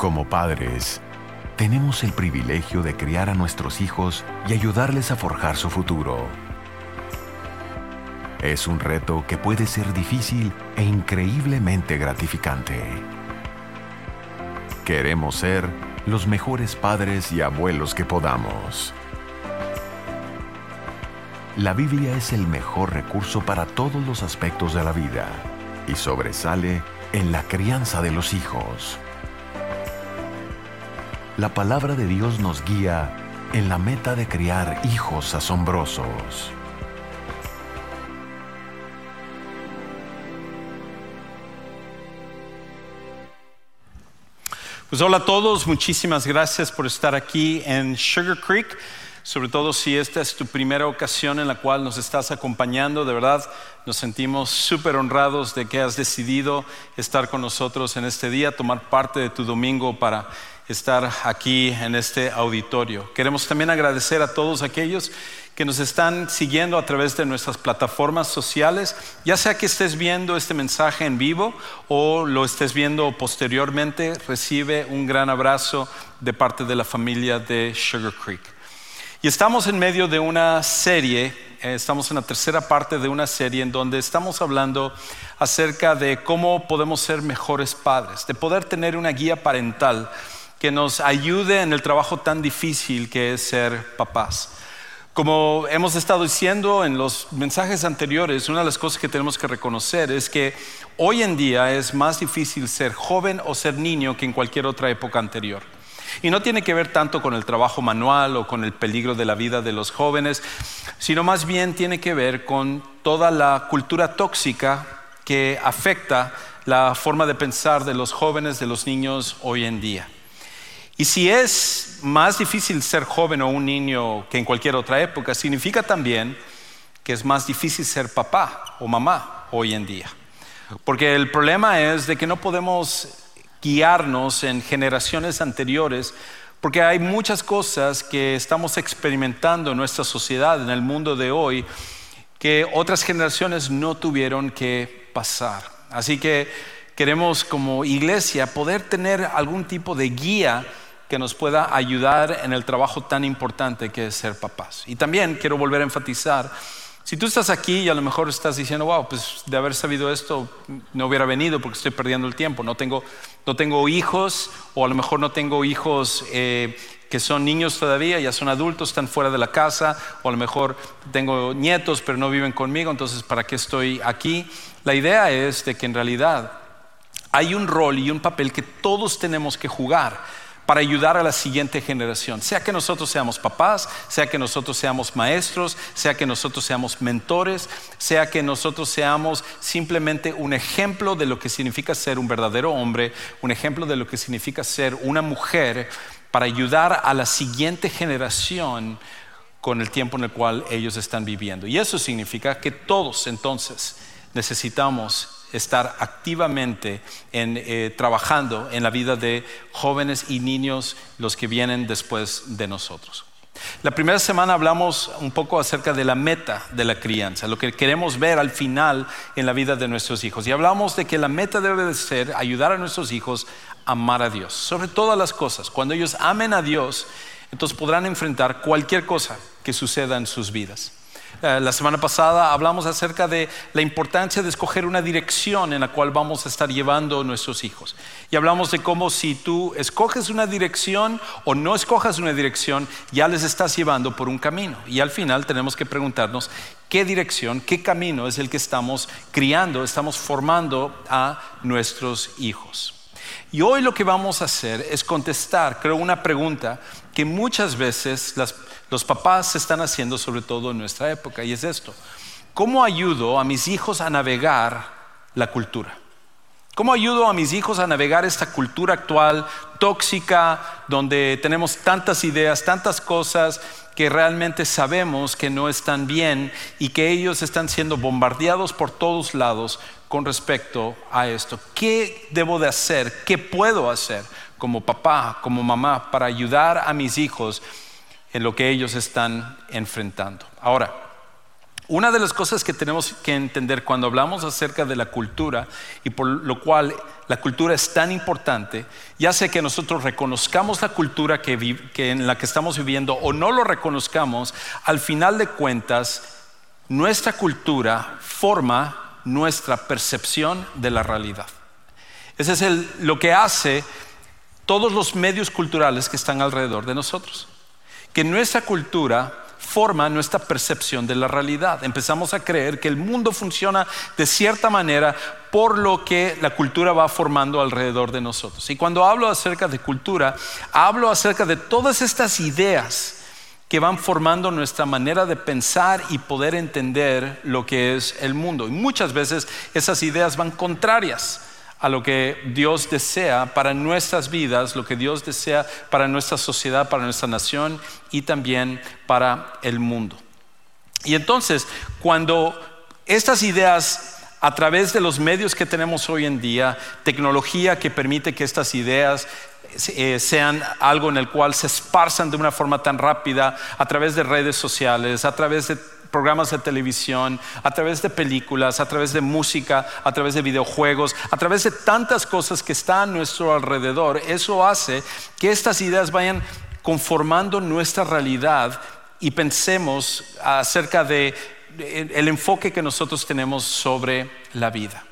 Como padres, tenemos el privilegio de criar a nuestros hijos y ayudarles a forjar su futuro. Es un reto que puede ser difícil e increíblemente gratificante. Queremos ser los mejores padres y abuelos que podamos. La Biblia es el mejor recurso para todos los aspectos de la vida y sobresale en la crianza de los hijos. La palabra de Dios nos guía en la meta de criar hijos asombrosos. Pues hola a todos, muchísimas gracias por estar aquí en Sugar Creek, sobre todo si esta es tu primera ocasión en la cual nos estás acompañando, de verdad nos sentimos súper honrados de que has decidido estar con nosotros en este día, tomar parte de tu domingo para estar aquí en este auditorio. Queremos también agradecer a todos aquellos que nos están siguiendo a través de nuestras plataformas sociales, ya sea que estés viendo este mensaje en vivo o lo estés viendo posteriormente, recibe un gran abrazo de parte de la familia de Sugar Creek. Y estamos en medio de una serie, eh, estamos en la tercera parte de una serie en donde estamos hablando acerca de cómo podemos ser mejores padres, de poder tener una guía parental que nos ayude en el trabajo tan difícil que es ser papás. Como hemos estado diciendo en los mensajes anteriores, una de las cosas que tenemos que reconocer es que hoy en día es más difícil ser joven o ser niño que en cualquier otra época anterior. Y no tiene que ver tanto con el trabajo manual o con el peligro de la vida de los jóvenes, sino más bien tiene que ver con toda la cultura tóxica que afecta la forma de pensar de los jóvenes, de los niños hoy en día. Y si es más difícil ser joven o un niño que en cualquier otra época, significa también que es más difícil ser papá o mamá hoy en día. Porque el problema es de que no podemos guiarnos en generaciones anteriores porque hay muchas cosas que estamos experimentando en nuestra sociedad, en el mundo de hoy, que otras generaciones no tuvieron que pasar. Así que queremos como iglesia poder tener algún tipo de guía que nos pueda ayudar en el trabajo tan importante que es ser papás. Y también quiero volver a enfatizar, si tú estás aquí y a lo mejor estás diciendo, wow, pues de haber sabido esto no hubiera venido porque estoy perdiendo el tiempo, no tengo, no tengo hijos o a lo mejor no tengo hijos eh, que son niños todavía, ya son adultos, están fuera de la casa, o a lo mejor tengo nietos pero no viven conmigo, entonces ¿para qué estoy aquí? La idea es de que en realidad hay un rol y un papel que todos tenemos que jugar para ayudar a la siguiente generación. Sea que nosotros seamos papás, sea que nosotros seamos maestros, sea que nosotros seamos mentores, sea que nosotros seamos simplemente un ejemplo de lo que significa ser un verdadero hombre, un ejemplo de lo que significa ser una mujer para ayudar a la siguiente generación con el tiempo en el cual ellos están viviendo. Y eso significa que todos entonces necesitamos estar activamente en, eh, trabajando en la vida de jóvenes y niños, los que vienen después de nosotros. La primera semana hablamos un poco acerca de la meta de la crianza, lo que queremos ver al final en la vida de nuestros hijos. Y hablamos de que la meta debe de ser ayudar a nuestros hijos a amar a Dios, sobre todas las cosas. Cuando ellos amen a Dios, entonces podrán enfrentar cualquier cosa que suceda en sus vidas. Eh, la semana pasada hablamos acerca de la importancia de escoger una dirección en la cual vamos a estar llevando nuestros hijos. Y hablamos de cómo si tú escoges una dirección o no escojas una dirección, ya les estás llevando por un camino. Y al final tenemos que preguntarnos qué dirección, qué camino es el que estamos criando, estamos formando a nuestros hijos. Y hoy lo que vamos a hacer es contestar, creo, una pregunta que muchas veces los papás están haciendo sobre todo en nuestra época y es esto. ¿Cómo ayudo a mis hijos a navegar la cultura? ¿Cómo ayudo a mis hijos a navegar esta cultura actual tóxica donde tenemos tantas ideas, tantas cosas que realmente sabemos que no están bien y que ellos están siendo bombardeados por todos lados con respecto a esto? ¿Qué debo de hacer? ¿Qué puedo hacer como papá, como mamá para ayudar a mis hijos en lo que ellos están enfrentando. Ahora, Una de las cosas que tenemos que entender cuando hablamos acerca de la cultura y por lo cual la cultura es tan importante, ya sea que nosotros reconozcamos la cultura que, en la que estamos viviendo o no lo reconozcamos, al final de cuentas, nuestra cultura forma nuestra percepción de la realidad. Ese es lo que hace todos los medios culturales que están alrededor de nosotros. Que nuestra cultura forma nuestra percepción de la realidad. Empezamos a creer que el mundo funciona de cierta manera por lo que la cultura va formando alrededor de nosotros. Y cuando hablo acerca de cultura, hablo acerca de todas estas ideas que van formando nuestra manera de pensar y poder entender lo que es el mundo. Y muchas veces esas ideas van contrarias a lo que Dios desea para nuestras vidas, lo que Dios desea para nuestra sociedad, para nuestra nación y también para el mundo. Y entonces, cuando estas ideas a través de los medios que tenemos hoy en día, tecnología que permite que estas ideas eh, sean algo en el cual se esparzan de una forma tan rápida a través de redes sociales, a través de programas de televisión, a través de películas, a través de música, a través de videojuegos, a través de tantas cosas que están a nuestro alrededor. Eso hace que estas ideas vayan conformando nuestra realidad y pensemos acerca de el enfoque que nosotros tenemos sobre la vida.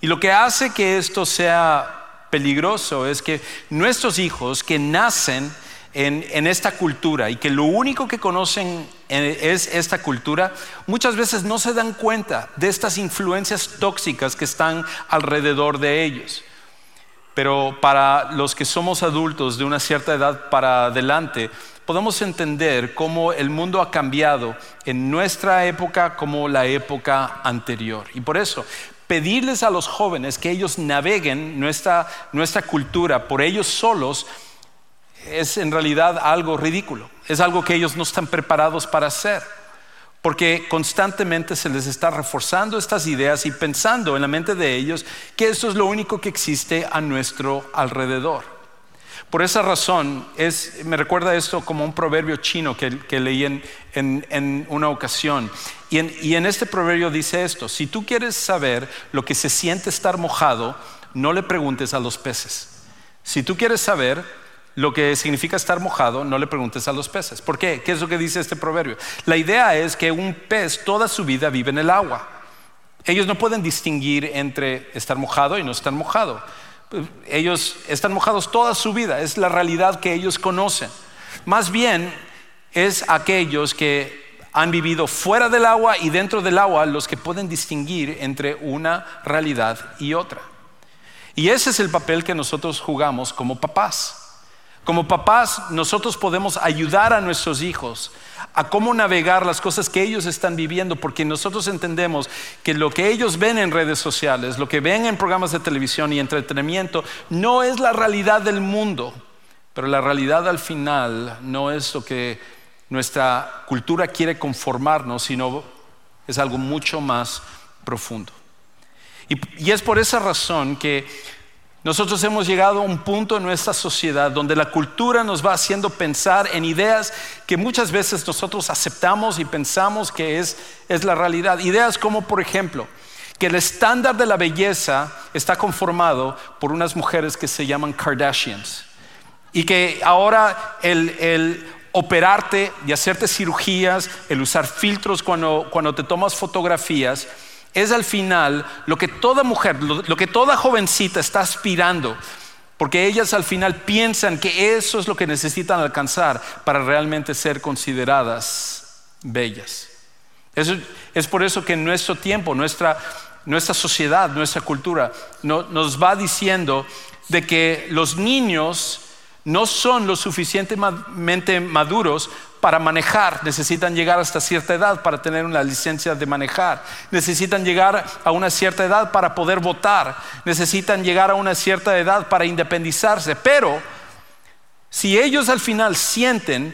Y lo que hace que esto sea peligroso es que nuestros hijos que nacen en, esta cultura y que lo único que conocen es esta cultura, muchas veces no se dan cuenta de estas influencias tóxicas que están alrededor de ellos. Pero para los que somos adultos de una cierta edad para adelante, podemos entender cómo el mundo ha cambiado en nuestra época como la época anterior. Y por eso, pedirles a los jóvenes que ellos naveguen nuestra, nuestra cultura por ellos solos es en realidad algo ridículo, es algo que ellos no están preparados para hacer, porque constantemente se les está reforzando estas ideas y pensando en la mente de ellos que eso es lo único que existe a nuestro alrededor. Por esa razón, me recuerda esto como un proverbio chino que, leí en, una ocasión. Y en, y en este proverbio dice esto, si tú quieres saber lo que se siente estar mojado, no le preguntes a los peces. Si tú quieres saber lo que significa estar mojado, no le preguntes a los peces. ¿Por qué? ¿Qué es lo que dice este proverbio? La idea es que un pez toda su vida vive en el agua. Ellos no pueden distinguir entre estar mojado y no estar mojado. Ellos están mojados toda su vida, es la realidad que ellos conocen. Más bien es aquellos que han vivido fuera del agua y dentro del agua los que pueden distinguir entre una realidad y otra. Y ese es el papel que nosotros jugamos como papás. Como papás, nosotros podemos ayudar a nuestros hijos a cómo navegar las cosas que ellos están viviendo, porque nosotros entendemos que lo que ellos ven en redes sociales, lo que ven en programas de televisión y entretenimiento, no es la realidad del mundo, pero la realidad al final no es lo que nuestra cultura quiere conformarnos, sino es algo mucho más profundo. Y, es por esa razón que nosotros hemos llegado a un punto en nuestra sociedad donde la cultura nos va haciendo pensar en ideas que muchas veces nosotros aceptamos y pensamos que es, la realidad. Ideas como, por ejemplo, que el estándar de la belleza está conformado por unas mujeres que se llaman Kardashians. Y que ahora el, operarte y hacerte cirugías, el usar filtros cuando, cuando te tomas fotografías, es al final lo que toda mujer, lo, que toda jovencita está aspirando, porque ellas al final piensan que eso es lo que necesitan alcanzar para realmente ser consideradas bellas. es por eso que en nuestro tiempo, nuestra, nuestra sociedad, nuestra cultura nos va diciendo de que los niños no son lo suficientemente maduros para manejar, necesitan llegar hasta cierta edad para tener una licencia de manejar, necesitan llegar a una cierta edad para poder votar, necesitan llegar a una cierta edad para independizarse, pero si ellos al final sienten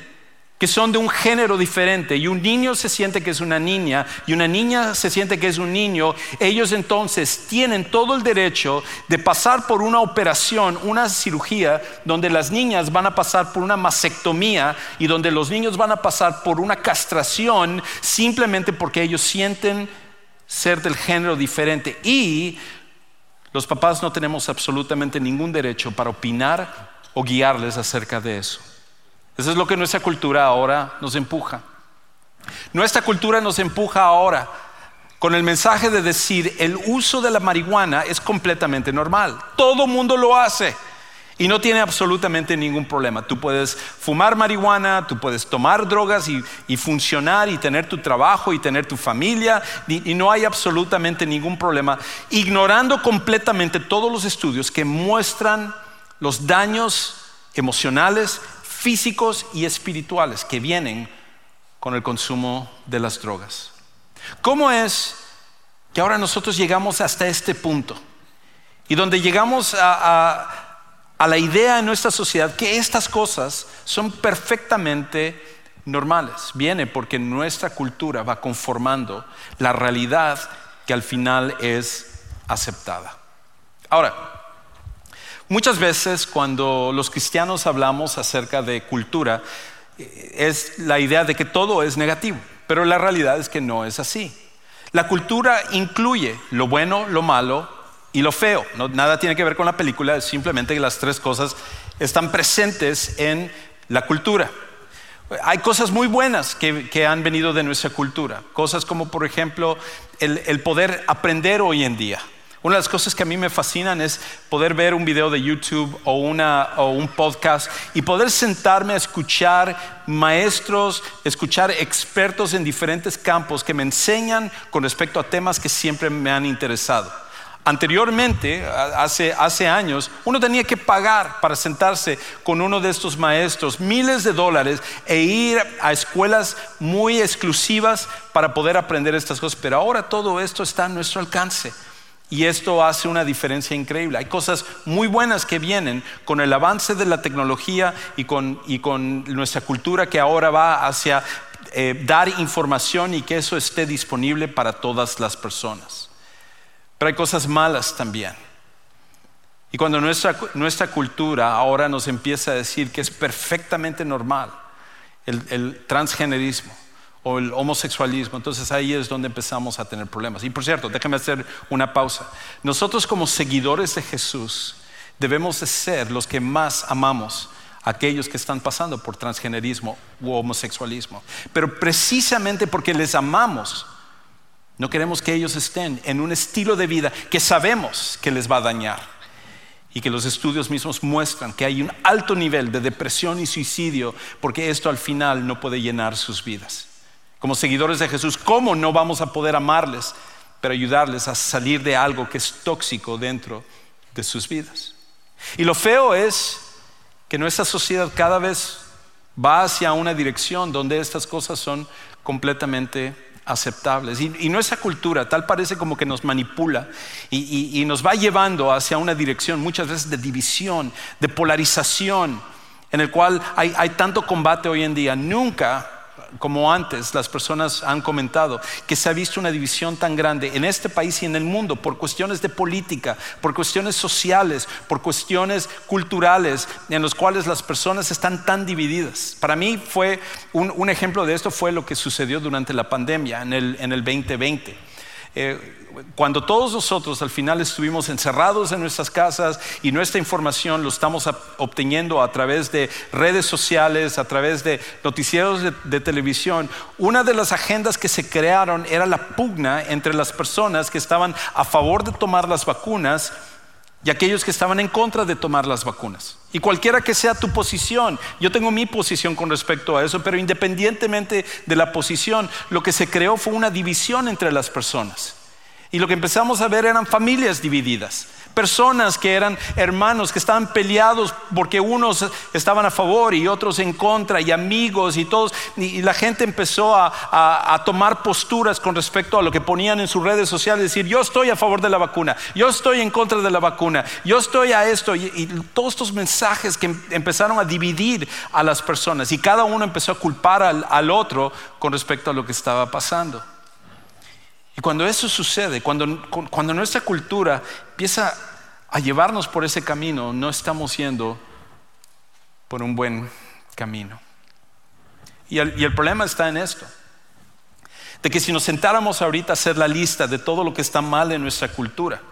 que son de un género diferente y un niño se siente que es una niña y una niña se siente que es un niño, ellos entonces tienen todo el derecho de pasar por una operación, una cirugía, donde las niñas van a pasar por una mastectomía y donde los niños van a pasar por una castración simplemente porque ellos sienten ser del género diferente. Y los papás no tenemos absolutamente ningún derecho para opinar o guiarles acerca de eso. Eso es lo que nuestra cultura ahora nos empuja. Nuestra cultura nos empuja ahora con el mensaje de decir el uso de la marihuana es completamente normal. Todo mundo lo hace y no tiene absolutamente ningún problema. Tú puedes fumar marihuana, tú puedes tomar drogas y, funcionar y tener tu trabajo y tener tu familia y, no hay absolutamente ningún problema, ignorando completamente todos los estudios que muestran los daños emocionales físicos y espirituales que vienen con el consumo de las drogas. ¿Cómo es que ahora nosotros llegamos hasta este punto? Y donde llegamos a, la idea en nuestra sociedad que estas cosas son perfectamente normales. Viene porque nuestra cultura va conformando la realidad que al final es aceptada. Ahora, Muchas veces cuando los cristianos hablamos acerca de cultura, eh, es la idea de que todo es negativo, pero la realidad es que no es así. La cultura incluye lo bueno, lo malo y lo feo. nada tiene que ver con la película, es simplemente que las tres cosas están presentes en la cultura. Hay cosas muy buenas que, han venido de nuestra cultura, cosas como por ejemplo el poder aprender hoy en día. Una de las cosas que a mí me fascinan es poder ver un video de YouTube o, un podcast y poder sentarme a escuchar maestros, escuchar expertos en diferentes campos que me enseñan con respecto a temas que siempre me han interesado. Anteriormente, hace, hace, años, uno tenía que pagar para sentarse con uno de estos maestros miles de dólares e ir a escuelas muy exclusivas para poder aprender estas cosas. Pero ahora todo esto está a nuestro alcance. Y esto hace una diferencia increíble. Hay cosas muy buenas que vienen con el avance de la tecnología y con, nuestra cultura que ahora va hacia eh, dar información y que eso esté disponible para todas las personas. Pero hay cosas malas también. Y cuando nuestra, nuestra cultura ahora nos empieza a decir que es perfectamente normal el transgenerismo, o el homosexualismo. Entonces ahí es donde empezamos a tener problemas. Y por cierto, déjame hacer una pausa. Nosotros como seguidores de Jesús debemos de ser los que más amamos a aquellos que están pasando por transgenerismo u homosexualismo. Pero precisamente porque les amamos, no queremos que ellos estén en un estilo de vida que sabemos que les va a dañar y que los estudios mismos muestran que hay un alto nivel de depresión y suicidio porque esto al final no puede llenar sus vidas como seguidores de Jesús, ¿cómo no vamos a poder amarles, pero ayudarles a salir de algo que es tóxico dentro de sus vidas? Y lo feo es que nuestra sociedad cada vez va hacia una dirección donde estas cosas son completamente aceptables. Y, nuestra cultura tal parece como que nos manipula y, nos va llevando hacia una dirección muchas veces de división, de polarización, en el cual hay, hay tanto combate hoy en día. Nunca como antes las personas han comentado, que se ha visto una división tan grande en este país y en el mundo por cuestiones de política, por cuestiones sociales, por cuestiones culturales, en los cuales las personas están tan divididas. Para mí fue un, ejemplo de esto fue lo que sucedió durante la pandemia en el, en el 2020. Eh, cuando todos nosotros al final estuvimos encerrados en nuestras casas y nuestra información lo estamos obteniendo a través de redes sociales, a través de noticieros de, televisión, una de las agendas que se crearon era la pugna entre las personas que estaban a favor de tomar las vacunas y aquellos que estaban en contra de tomar las vacunas. Y cualquiera que sea tu posición, yo tengo mi posición con respecto a eso, pero independientemente de la posición, lo que se creó fue una división entre las personas. Y lo que empezamos a ver eran familias divididas, personas que eran hermanos, que estaban peleados porque unos estaban a favor y otros en contra, y amigos y todos. Y, la gente empezó a, tomar posturas con respecto a lo que ponían en sus redes sociales, decir, yo estoy a favor de la vacuna, yo estoy en contra de la vacuna, yo estoy a esto. Y, y todos estos mensajes que em, empezaron a dividir a las personas y cada uno empezó a culpar al, al otro con respecto a lo que estaba pasando. Y cuando eso sucede, cuando, cuando nuestra cultura empieza a llevarnos por ese camino, no estamos yendo por un buen camino. Y el, problema está en esto, de que si nos sentáramos ahorita a hacer la lista de todo lo que está mal en nuestra cultura,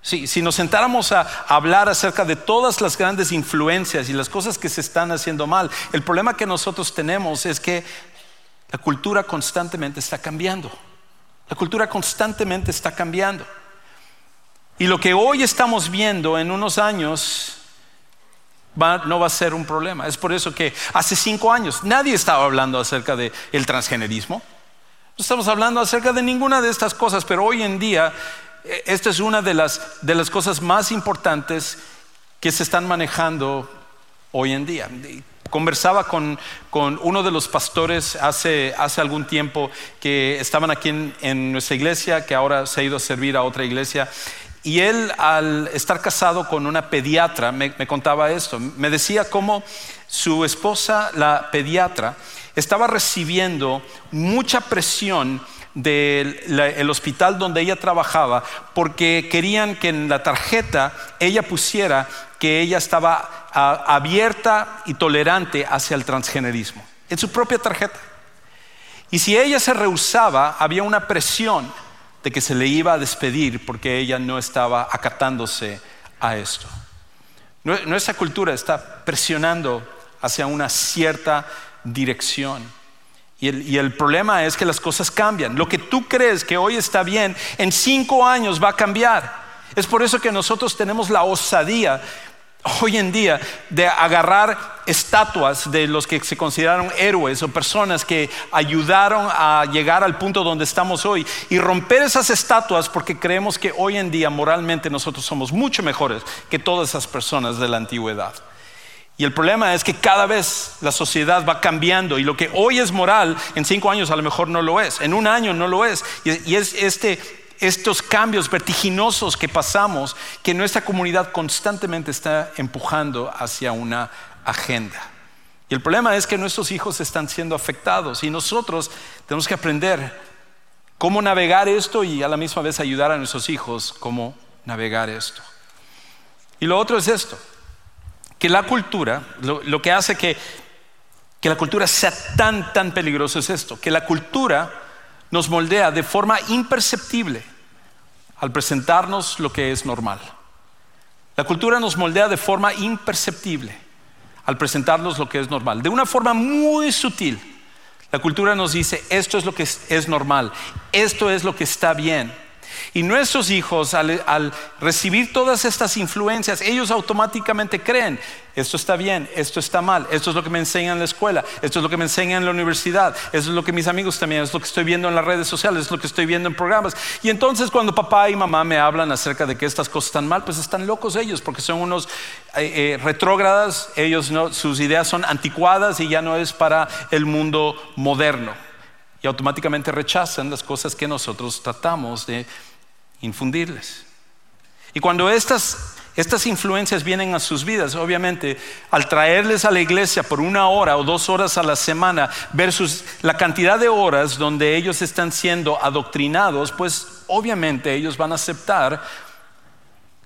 si, nos sentáramos a hablar acerca de todas las grandes influencias y las cosas que se están haciendo mal, el problema que nosotros tenemos es que la cultura constantemente está cambiando. La cultura constantemente está cambiando. Y lo que hoy estamos viendo en unos años no va a ser un problema. Es por eso que hace cinco años nadie estaba hablando acerca del el transgenerismo. No estamos hablando acerca de ninguna de estas cosas, pero hoy en día eh, esta es una de las, de las cosas más importantes que se están manejando hoy en día. Conversaba con, uno de los pastores hace, algún tiempo que estaban aquí en, nuestra iglesia, que ahora se ha ido a servir a otra iglesia. Y él, al estar casado con una pediatra, me, contaba esto. Me decía cómo su esposa, la pediatra, estaba recibiendo mucha presión del hospital donde ella trabajaba porque querían que en la tarjeta ella pusiera que ella estaba abierta y tolerante hacia el transgenerismo, en su propia tarjeta. Y si ella se rehusaba, había una presión de que se le iba a despedir porque ella no estaba acatándose a esto. Nuestra cultura está presionando hacia una cierta dirección. Y el, problema es que las cosas cambian. Lo que tú crees que hoy está bien, en cinco años va a cambiar. Es por eso que nosotros tenemos la osadía hoy en día de agarrar estatuas de los que se consideraron héroes o personas que ayudaron a llegar al punto donde estamos hoy y romper esas estatuas porque creemos que hoy en día moralmente nosotros somos mucho mejores que todas esas personas de la antigüedad. Y el problema es que cada vez la sociedad va cambiando y lo que hoy es moral, en cinco años a lo mejor no lo es, en un año no lo es. Y, es este estos cambios vertiginosos que pasamos, que nuestra comunidad constantemente está empujando hacia una agenda. Y el problema es que nuestros hijos están siendo afectados y nosotros tenemos que aprender cómo navegar esto y a la misma vez ayudar a nuestros hijos cómo navegar esto. Y lo otro es esto, que la cultura, lo, que hace que, que la cultura sea tan, tan peligrosa es esto, que la cultura nos moldea de forma imperceptible al presentarnos lo que es normal. La cultura nos moldea de forma imperceptible al presentarnos lo que es normal, de una forma muy sutil. La cultura nos dice, esto es lo que es, normal, esto es lo que está bien. Y nuestros hijos, al, recibir todas estas influencias, ellos automáticamente creen, esto está bien, esto está mal, esto es lo que me enseñan en la escuela, esto es lo que me enseñan en la universidad, esto es lo que mis amigos también, es lo que estoy viendo en las redes sociales, es lo que estoy viendo en programas. Y entonces cuando papá y mamá me hablan acerca de que estas cosas están mal, pues están locos ellos, porque son unos eh, eh, retrógradas, ellos sus ideas son anticuadas y ya no es para el mundo moderno. Y automáticamente rechazan las cosas que nosotros tratamos de infundirles. Y cuando estas, estas influencias vienen a sus vidas, obviamente, al traerles a la iglesia por una hora o dos horas a la semana versus la cantidad de horas donde ellos están siendo adoctrinados, pues obviamente ellos van a aceptar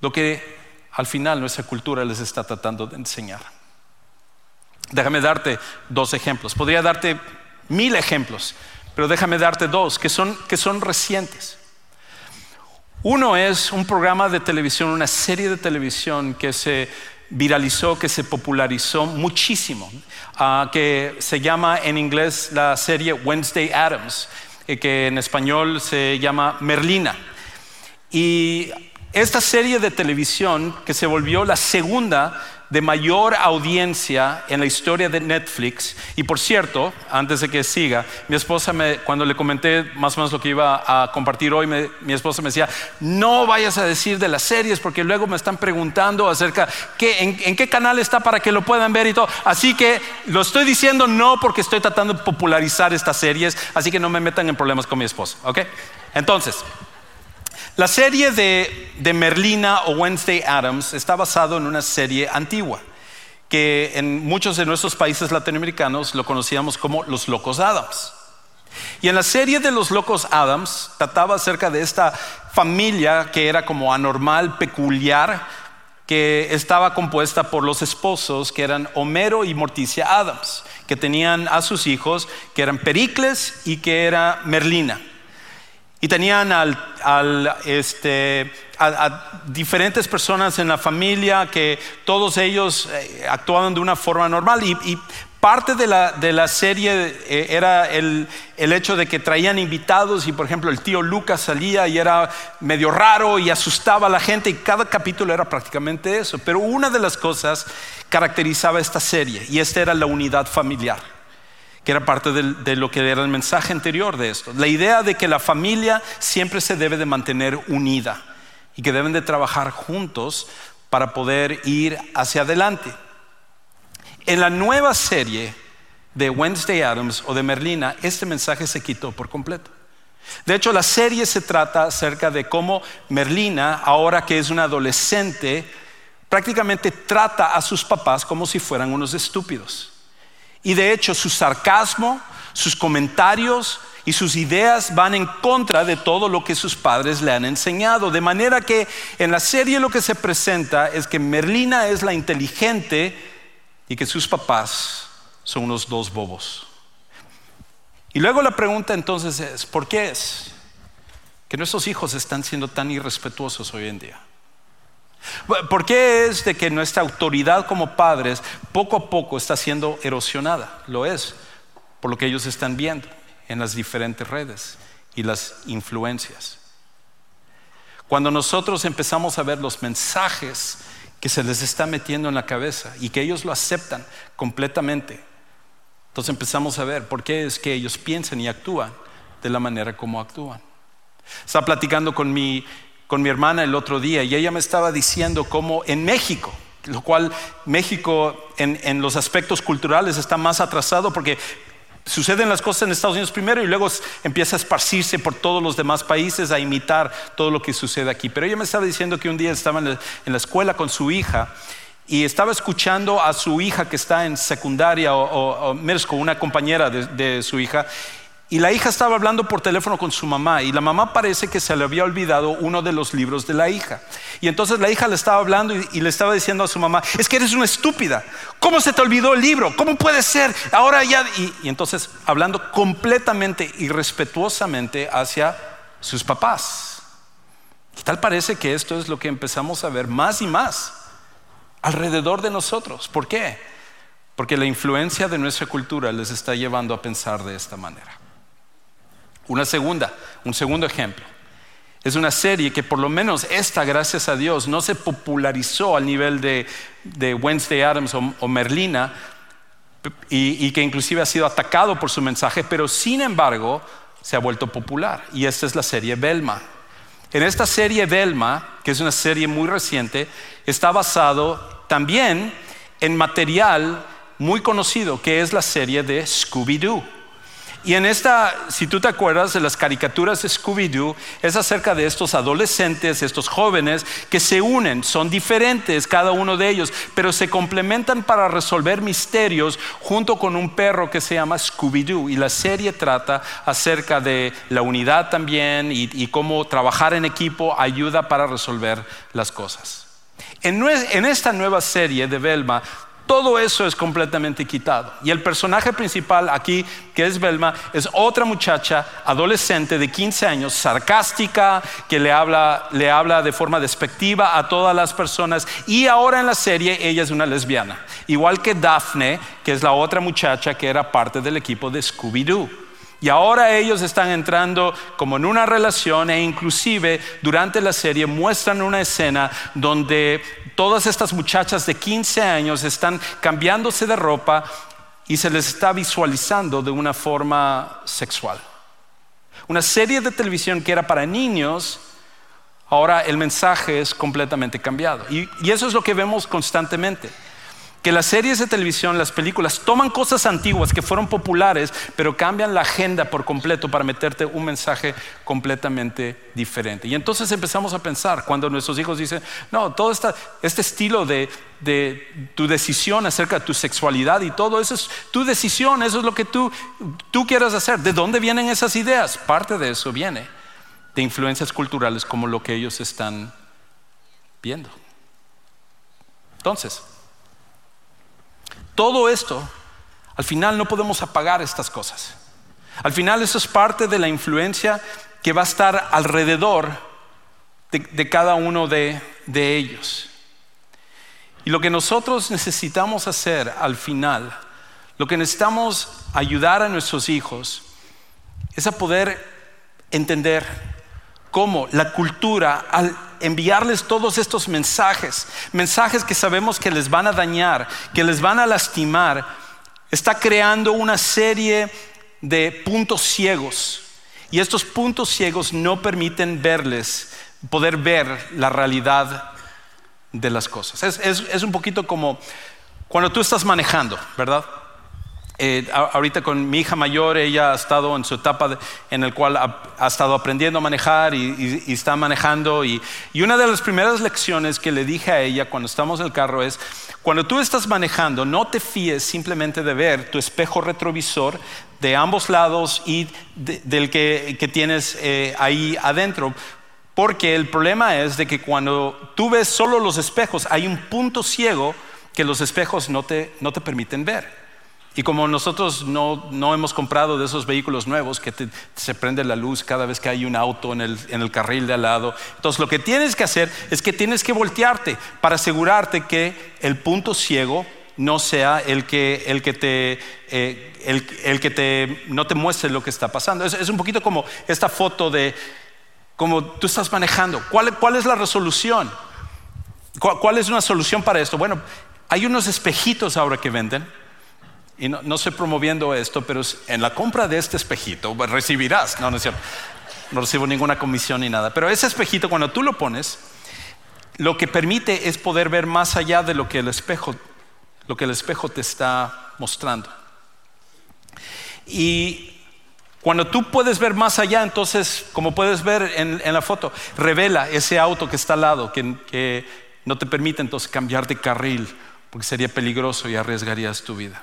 lo que al final nuestra cultura les está tratando de enseñar. Déjame darte dos ejemplos. Podría darte mil ejemplos, pero déjame darte dos que son, que son recientes. Uno es un programa de televisión, una serie de televisión que se viralizó, que se popularizó muchísimo, ah, que se llama en inglés la serie Wednesday Adams, eh, que en español se llama Merlina. Y esta serie de televisión que se volvió la segunda de mayor audiencia en la historia de Netflix. Y por cierto, antes de que siga, mi esposa cuando le comenté más o menos lo que iba a compartir hoy, mi esposa me decía, no vayas a decir de las series porque luego me están preguntando acerca ¿qué, en, qué canal está para que lo puedan ver y todo. Así que lo estoy diciendo no porque estoy tratando de popularizar estas series, así que no me metan en problemas con mi esposa. ¿Ok? Entonces, la serie de, Merlina o Wednesday Adams está basado en una serie antigua que en muchos de nuestros países latinoamericanos lo conocíamos como Los Locos Adams. Y en la serie de Los Locos Adams trataba acerca de esta familia que era como anormal, peculiar, que estaba compuesta por los esposos que eran Homero y Morticia Adams, que tenían a sus hijos que eran Pericles y que era Merlina. Y tenían este, a, diferentes personas en la familia que todos ellos eh, actuaban de una forma normal. Y, parte de la, serie eh, era el, hecho de que traían invitados y por ejemplo el tío Lucas salía y era medio raro y asustaba a la gente y cada capítulo era prácticamente eso. Pero una de las cosas caracterizaba esta serie y esta era la unidad familiar que era parte de lo que era el mensaje anterior de esto. La idea de que la familia siempre se debe de mantener unida y que deben de trabajar juntos para poder ir hacia adelante. En la nueva serie de Wednesday Adams o de Merlina, este mensaje se quitó por completo. De hecho, la serie se trata acerca de cómo Merlina, ahora que es una adolescente, prácticamente trata a sus papás como si fueran unos estúpidos. Y de hecho su sarcasmo, sus comentarios y sus ideas van en contra de todo lo que sus padres le han enseñado. De manera que en la serie lo que se presenta es que Merlina es la inteligente y que sus papás son unos dos bobos. Y luego la pregunta entonces es, ¿por qué es que nuestros hijos están siendo tan irrespetuosos hoy en día? ¿Por qué es de que nuestra autoridad como padres poco a poco está siendo erosionada? Lo es, por lo que ellos están viendo en las diferentes redes y las influencias. Cuando nosotros empezamos a ver los mensajes que se les está metiendo en la cabeza y que ellos lo aceptan completamente, entonces empezamos a ver por qué es que ellos piensan y actúan de la manera como actúan. Estaba platicando con mi con mi hermana el otro día y ella me estaba diciendo cómo en México, lo cual México en, los aspectos culturales está más atrasado porque suceden las cosas en Estados Unidos primero y luego empieza a esparcirse por todos los demás países a imitar todo lo que sucede aquí. Pero ella me estaba diciendo que un día estaba en la, escuela con su hija y estaba escuchando a su hija que está en secundaria o, o, una compañera de su hija, y la hija estaba hablando por teléfono con su mamá y la mamá parece que se le había olvidado uno de los libros de la hija. Y entonces la hija le estaba hablando y, le estaba diciendo a su mamá, es que eres una estúpida. ¿Cómo se te olvidó el libro? ¿Cómo puede ser? Ahora ya... Y, y entonces hablando completamente irrespetuosamente hacia sus papás. Y tal parece que esto es lo que empezamos a ver más y más alrededor de nosotros. ¿Por qué? Porque la influencia de nuestra cultura les está llevando a pensar de esta manera. Una segunda, un segundo ejemplo. Es una serie que por lo menos esta, gracias a Dios, no se popularizó al nivel de, Wednesday Adams o, Merlina y, que inclusive ha sido atacado por su mensaje, pero sin embargo se ha vuelto popular. Y esta es la serie Belma. En esta serie Belma, que es una serie muy reciente, está basado también en material muy conocido, que es la serie de Scooby-Doo. Y en esta, si tú te acuerdas de las caricaturas de Scooby-Doo, es acerca de estos adolescentes, estos jóvenes que se unen, son diferentes cada uno de ellos, pero se complementan para resolver misterios junto con un perro que se llama Scooby-Doo. Y la serie trata acerca de la unidad también y, cómo trabajar en equipo ayuda para resolver las cosas. En, en esta nueva serie de Velma todo eso es completamente quitado. Y el personaje principal aquí, que es Belma, es otra muchacha adolescente de 15 años, sarcástica, que le habla, le habla de forma despectiva a todas las personas. Y ahora en la serie ella es una lesbiana. Igual que Daphne, que es la otra muchacha que era parte del equipo de Scooby-Doo. Y ahora ellos están entrando como en una relación e inclusive durante la serie muestran una escena donde todas estas muchachas de 15 años están cambiándose de ropa y se les está visualizando de una forma sexual. Una serie de televisión que era para niños, ahora el mensaje es completamente cambiado. Y, y eso es lo que vemos constantemente que las series de televisión, las películas, toman cosas antiguas que fueron populares, pero cambian la agenda por completo para meterte un mensaje completamente diferente. Y entonces empezamos a pensar, cuando nuestros hijos dicen, no, todo este estilo de, de, tu decisión acerca de tu sexualidad y todo eso es tu decisión, eso es lo que tú, tú quieras hacer. ¿De dónde vienen esas ideas? Parte de eso viene de influencias culturales como lo que ellos están viendo. Entonces, todo esto, al final no podemos apagar estas cosas. Al final eso es parte de la influencia que va a estar alrededor de, cada uno de, de ellos. Y lo que nosotros necesitamos hacer al final, lo que necesitamos ayudar a nuestros hijos, es a poder entender cómo la cultura, al enviarles todos estos mensajes, mensajes que sabemos que les van a dañar, que les van a lastimar, está creando una serie de puntos ciegos. Y estos puntos ciegos no permiten verles, poder ver la realidad de las cosas. Es, un poquito como cuando tú estás manejando, ¿verdad? Eh, ahorita con mi hija mayor, ella ha estado en su etapa en el cual ha, estado aprendiendo a manejar y, está manejando. Y, una de las primeras lecciones que le dije a ella cuando estamos en el carro es, cuando tú estás manejando, no te fíes simplemente de ver tu espejo retrovisor de ambos lados y del que, tienes eh, ahí adentro. Porque el problema es de que cuando tú ves solo los espejos, hay un punto ciego que los espejos no te permiten ver. Y como nosotros no, hemos comprado de esos vehículos nuevos que se prende la luz cada vez que hay un auto en el, carril de al lado, entonces lo que tienes que hacer es que tienes que voltearte para asegurarte que el punto ciego no sea el que, el que te, eh, el, que te, no te muestre lo que está pasando. Es, un poquito como esta foto de como tú estás manejando. ¿Cuál, cuál es la resolución? ¿Cuál, ¿Cuál es una solución para esto? Bueno, hay unos espejitos ahora que venden y no, estoy promoviendo esto, pero en la compra de este espejito pues, recibirás, no, no es cierto, no recibo ninguna comisión ni nada, pero ese espejito cuando tú lo pones, lo que permite es poder ver más allá de lo que el espejo, lo que el espejo te está mostrando. Y cuando tú puedes ver más allá, entonces, como puedes ver en, la foto, revela ese auto que está al lado, que, que no te permite entonces cambiar de carril, porque sería peligroso y arriesgarías tu vida.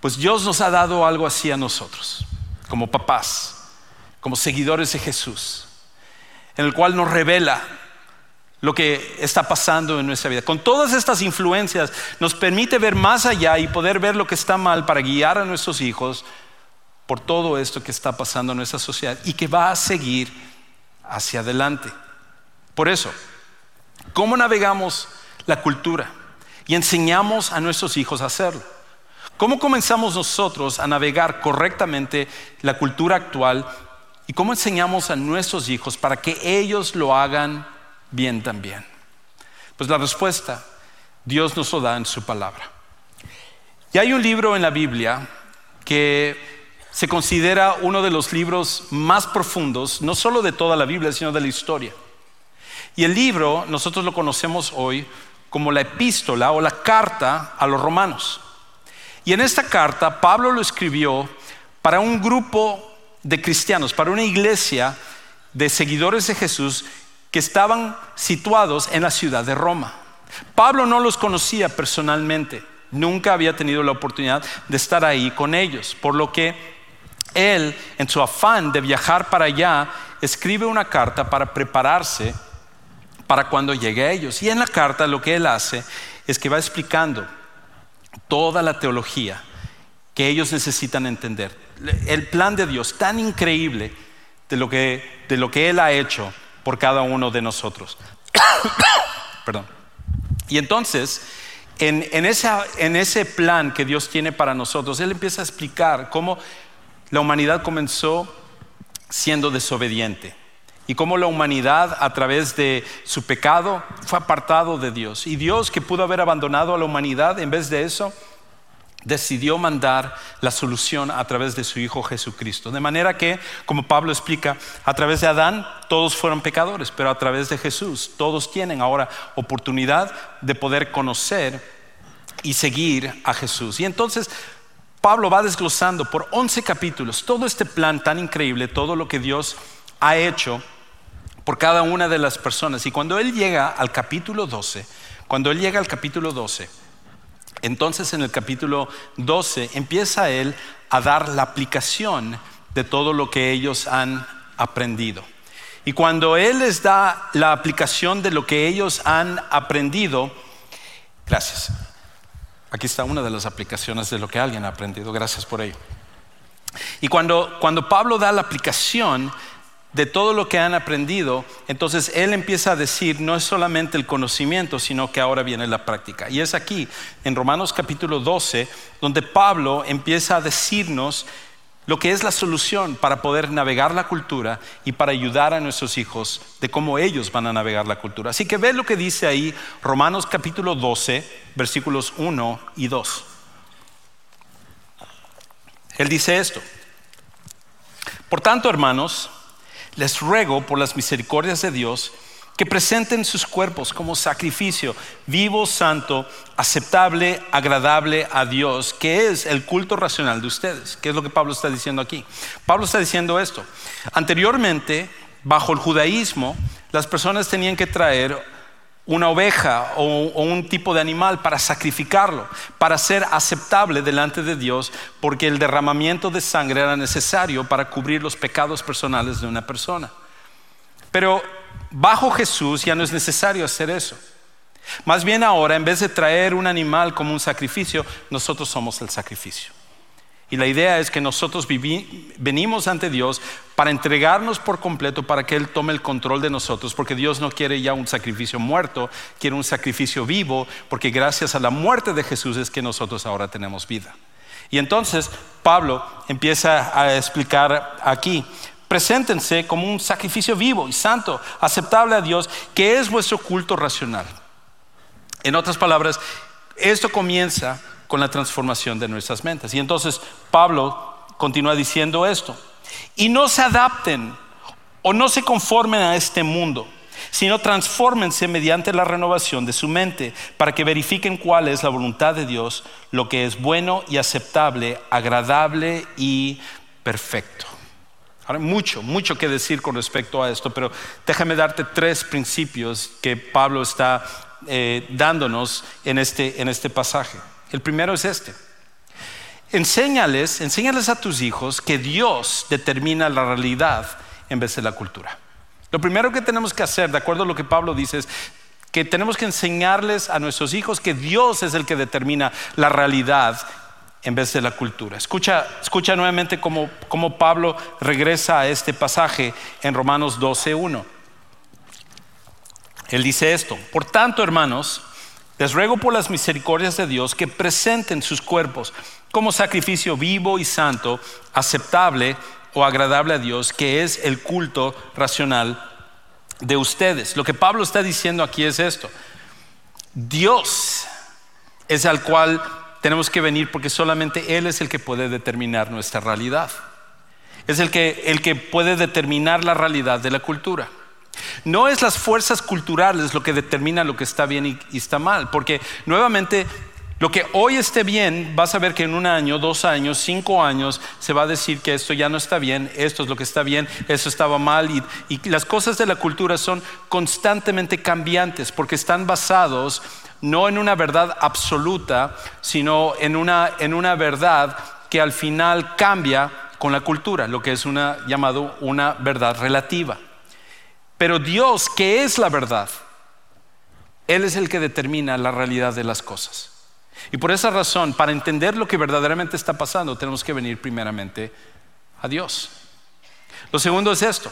Pues Dios nos ha dado algo así a nosotros, como papás, como seguidores de Jesús, en el cual nos revela lo que está pasando en nuestra vida. Con todas estas influencias nos permite ver más allá y poder ver lo que está mal para guiar a nuestros hijos por todo esto que está pasando en nuestra sociedad y que va a seguir hacia adelante. Por eso, ¿cómo navegamos la cultura y enseñamos a nuestros hijos a hacerlo? ¿Cómo comenzamos nosotros a navegar correctamente la cultura actual y cómo enseñamos a nuestros hijos para que ellos lo hagan bien también? Pues la respuesta Dios nos lo da en su palabra. Y hay un libro en la Biblia que se considera uno de los libros más profundos, no solo de toda la Biblia, sino de la historia. Y el libro nosotros lo conocemos hoy como la epístola o la carta a los romanos. Y en esta carta Pablo lo escribió para un grupo de cristianos, para una iglesia de seguidores de Jesús que estaban situados en la ciudad de Roma. Pablo no los conocía personalmente, nunca había tenido la oportunidad de estar ahí con ellos, por lo que él, en su afán de viajar para allá, escribe una carta para prepararse para cuando llegue a ellos. Y en la carta lo que él hace es que va explicando toda la teología que ellos necesitan entender. El plan de Dios tan increíble de lo que, de lo que Él ha hecho por cada uno de nosotros. Perdón. Y entonces, en, en, en ese plan que Dios tiene para nosotros, Él empieza a explicar cómo la humanidad comenzó siendo desobediente y cómo la humanidad a través de su pecado fue apartado de Dios. Y Dios que pudo haber abandonado a la humanidad, en vez de eso, decidió mandar la solución a través de su Hijo Jesucristo. De manera que, como Pablo explica, a través de Adán todos fueron pecadores, pero a través de Jesús todos tienen ahora oportunidad de poder conocer y seguir a Jesús. Y entonces Pablo va desglosando por 11 capítulos todo este plan tan increíble, todo lo que Dios ha hecho por cada una de las personas. Y cuando él llega al capítulo 12, cuando él llega al capítulo 12, entonces en el capítulo 12 empieza él a dar la aplicación de todo lo que ellos han aprendido. Y cuando él les da la aplicación de lo que ellos han aprendido, gracias. Aquí está una de las aplicaciones de lo que alguien ha aprendido. Gracias por ello. Y cuando, cuando Pablo da la aplicación de todo lo que han aprendido, entonces él empieza a decir, no es solamente el conocimiento, sino que ahora viene la práctica. Y es aquí, en Romanos capítulo 12, donde Pablo empieza a decirnos lo que es la solución para poder navegar la cultura y para ayudar a nuestros hijos de cómo ellos van a navegar la cultura. Así que ve lo que dice ahí Romanos capítulo 12, versículos 1 y 2. Él dice esto. Por tanto, hermanos, les ruego por las misericordias de Dios que presenten sus cuerpos como sacrificio vivo, santo, aceptable, agradable a Dios, que es el culto racional de ustedes, que es lo que Pablo está diciendo aquí. Pablo está diciendo esto. Anteriormente, bajo el judaísmo, las personas tenían que traer una oveja o, un tipo de animal para sacrificarlo, para ser aceptable delante de Dios, porque el derramamiento de sangre era necesario para cubrir los pecados personales de una persona. Pero bajo Jesús ya no es necesario hacer eso. Más bien ahora, en vez de traer un animal como un sacrificio, nosotros somos el sacrificio. Y la idea es que nosotros venimos ante Dios para entregarnos por completo, para que Él tome el control de nosotros, porque Dios no quiere ya un sacrificio muerto, quiere un sacrificio vivo, porque gracias a la muerte de Jesús es que nosotros ahora tenemos vida. Y entonces Pablo empieza a explicar aquí, preséntense como un sacrificio vivo y santo, aceptable a Dios, que es vuestro culto racional. En otras palabras, esto comienza con la transformación de nuestras mentes. Y entonces Pablo continúa diciendo esto, y no se adapten o no se conformen a este mundo, sino transfórmense mediante la renovación de su mente para que verifiquen cuál es la voluntad de Dios, lo que es bueno y aceptable, agradable y perfecto mucho, mucho que decir con respecto a esto, pero déjame darte tres principios que Pablo está eh, dándonos en este, en este pasaje. El primero es este. Enséñales, a tus hijos que Dios determina la realidad en vez de la cultura. Lo primero que tenemos que hacer, de acuerdo a lo que Pablo dice, es que tenemos que enseñarles a nuestros hijos que Dios es el que determina la realidad en vez de la cultura. Escucha, escucha nuevamente cómo, cómo Pablo regresa a este pasaje en Romanos 12.1. Él dice esto, por tanto hermanos, les ruego por las misericordias de Dios que presenten sus cuerpos como sacrificio vivo y santo, aceptable o agradable a Dios, que es el culto racional de ustedes. Lo que Pablo está diciendo aquí es esto. Dios es al cual tenemos que venir porque solamente Él es el que puede determinar nuestra realidad. Es el que, el que puede determinar la realidad de la cultura. No es las fuerzas culturales lo que determina lo que está bien y, está mal, porque nuevamente lo que hoy esté bien, vas a ver que en un año, dos años, cinco años, se va a decir que esto ya no está bien, esto es lo que está bien, eso estaba mal, y, las cosas de la cultura son constantemente cambiantes, porque están basados no en una verdad absoluta, sino en una, en una verdad que al final cambia con la cultura, lo que es llamado una verdad relativa. Pero Dios, que es la verdad, Él es el que determina la realidad de las cosas. Y por esa razón, para entender lo que verdaderamente está pasando, tenemos que venir primeramente a Dios. Lo segundo es esto.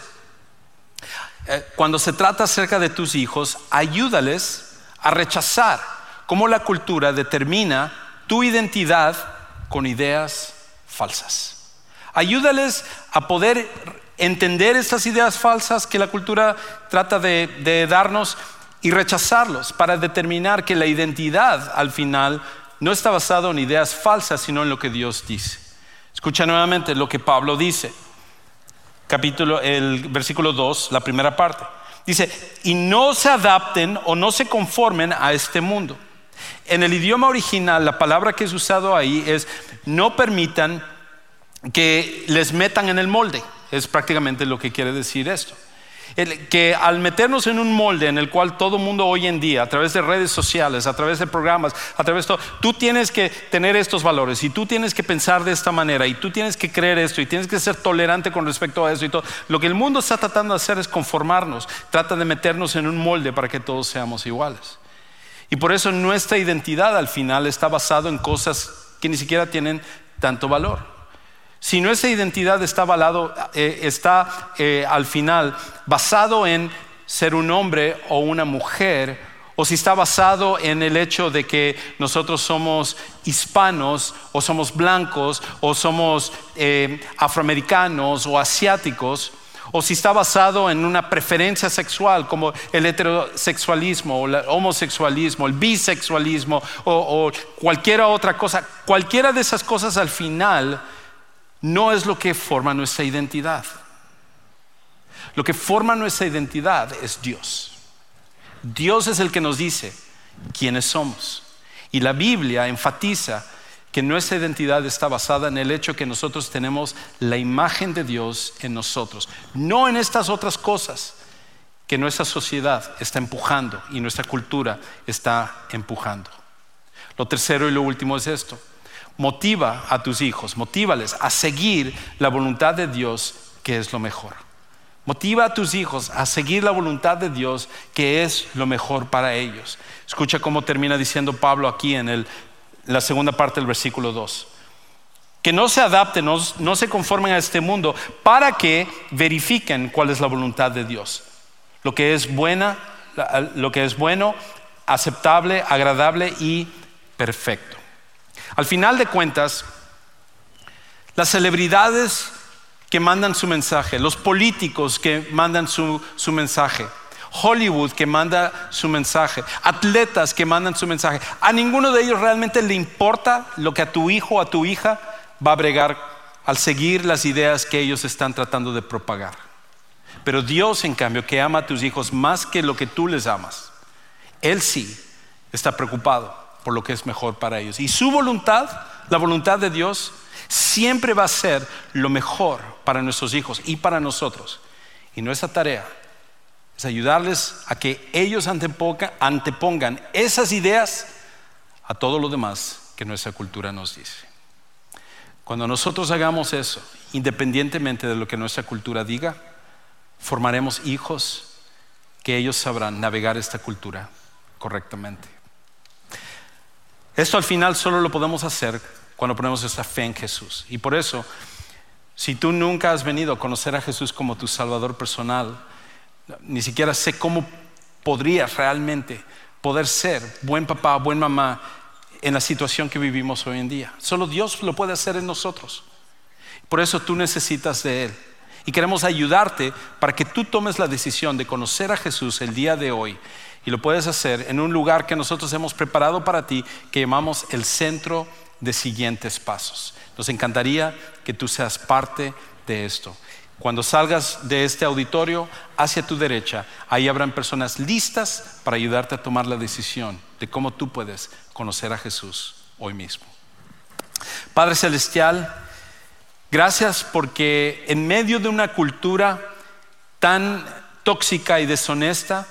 Eh, cuando se trata acerca de tus hijos, ayúdales a rechazar cómo la cultura determina tu identidad con ideas falsas. Ayúdales a poder entender estas ideas falsas que la cultura trata de, darnos y rechazarlos para determinar que la identidad al final no está basada en ideas falsas, sino en lo que Dios dice. Escucha nuevamente lo que Pablo dice. Capítulo, el versículo 2, la primera parte. Dice, y no se adapten o no se conformen a este mundo. En el idioma original, la palabra que es usado ahí es, no permitan que les metan en el molde. Es prácticamente lo que quiere decir esto. que al meternos en un molde en el cual todo mundo hoy en día, a través de redes sociales, a través de programas, a través de todo, tú tienes que tener estos valores y tú tienes que pensar de esta manera y tú tienes que creer esto y tienes que ser tolerante con respecto a eso y todo. Lo que el mundo está tratando de hacer es conformarnos, trata de meternos en un molde para que todos seamos iguales. Y por eso nuestra identidad al final está basado en cosas que ni siquiera tienen tanto valor. Si nuestra identidad está, eh, está eh, al final basado en ser un hombre o una mujer, o si está basado en el hecho de que nosotros somos hispanos, o somos blancos, o somos eh, afroamericanos o asiáticos, o si está basado en una preferencia sexual como el heterosexualismo o el homosexualismo, el bisexualismo o, o cualquier otra cosa, cualquiera de esas cosas al final no es lo que forma nuestra identidad. Lo que forma nuestra identidad es Dios. Dios es el que nos dice quiénes somos. Y la Biblia enfatiza que nuestra identidad está basada en el hecho que nosotros tenemos la imagen de Dios en nosotros, no en estas otras cosas que nuestra sociedad está empujando y nuestra cultura está empujando. Lo tercero y lo último es esto motiva a tus hijos, motívales a seguir la voluntad de Dios, que es lo mejor. Motiva a tus hijos a seguir la voluntad de Dios, que es lo mejor para ellos. Escucha cómo termina diciendo Pablo aquí en la segunda parte del versículo 2. Que no se adapten, no, no se conformen a este mundo, para que verifiquen cuál es la voluntad de Dios. Lo que es buena, lo que es bueno, aceptable, agradable y perfecto. Al final de cuentas, las celebridades que mandan su mensaje, los políticos que mandan su, mensaje, Hollywood que manda su mensaje, atletas que mandan su mensaje, a ninguno de ellos realmente le importa lo que a tu hijo o a tu hija va a bregar al seguir las ideas que ellos están tratando de propagar. Pero Dios, en cambio, que ama a tus hijos más que lo que tú les amas, Él sí está preocupado por lo que es mejor para ellos. Y su voluntad, la voluntad de Dios, siempre va a ser lo mejor para nuestros hijos y para nosotros. Y nuestra tarea es ayudarles a que ellos antepongan, esas ideas a todo lo demás que nuestra cultura nos dice. Cuando nosotros hagamos eso, independientemente de lo que nuestra cultura diga, formaremos hijos que ellos sabrán navegar esta cultura correctamente. Esto al final solo lo podemos hacer cuando ponemos esta fe en Jesús. Y por eso, si tú nunca has venido a conocer a Jesús como tu Salvador personal, ni siquiera sé cómo podrías realmente poder ser buen papá, buen mamá en la situación que vivimos hoy en día. Solo Dios lo puede hacer en nosotros. Por eso tú necesitas de Él. Y queremos ayudarte para que tú tomes la decisión de conocer a Jesús el día de hoy y lo puedes hacer en un lugar que nosotros hemos preparado para ti, que llamamos el centro de siguientes pasos. Nos encantaría que tú seas parte de esto. Cuando salgas de este auditorio hacia tu derecha, ahí habrán personas listas para ayudarte a tomar la decisión de cómo tú puedes conocer a Jesús hoy mismo. Padre Celestial, gracias porque en medio de una cultura tan tóxica y deshonesta,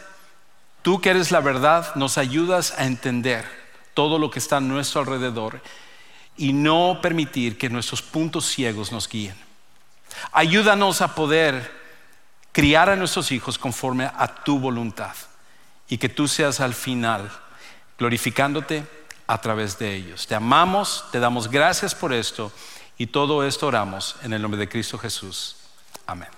Tú que eres la verdad, nos ayudas a entender todo lo que está a nuestro alrededor y no permitir que nuestros puntos ciegos nos guíen. Ayúdanos a poder criar a nuestros hijos conforme a tu voluntad y que tú seas al final glorificándote a través de ellos. Te amamos, te damos gracias por esto y todo esto oramos en el nombre de Cristo Jesús. Amén.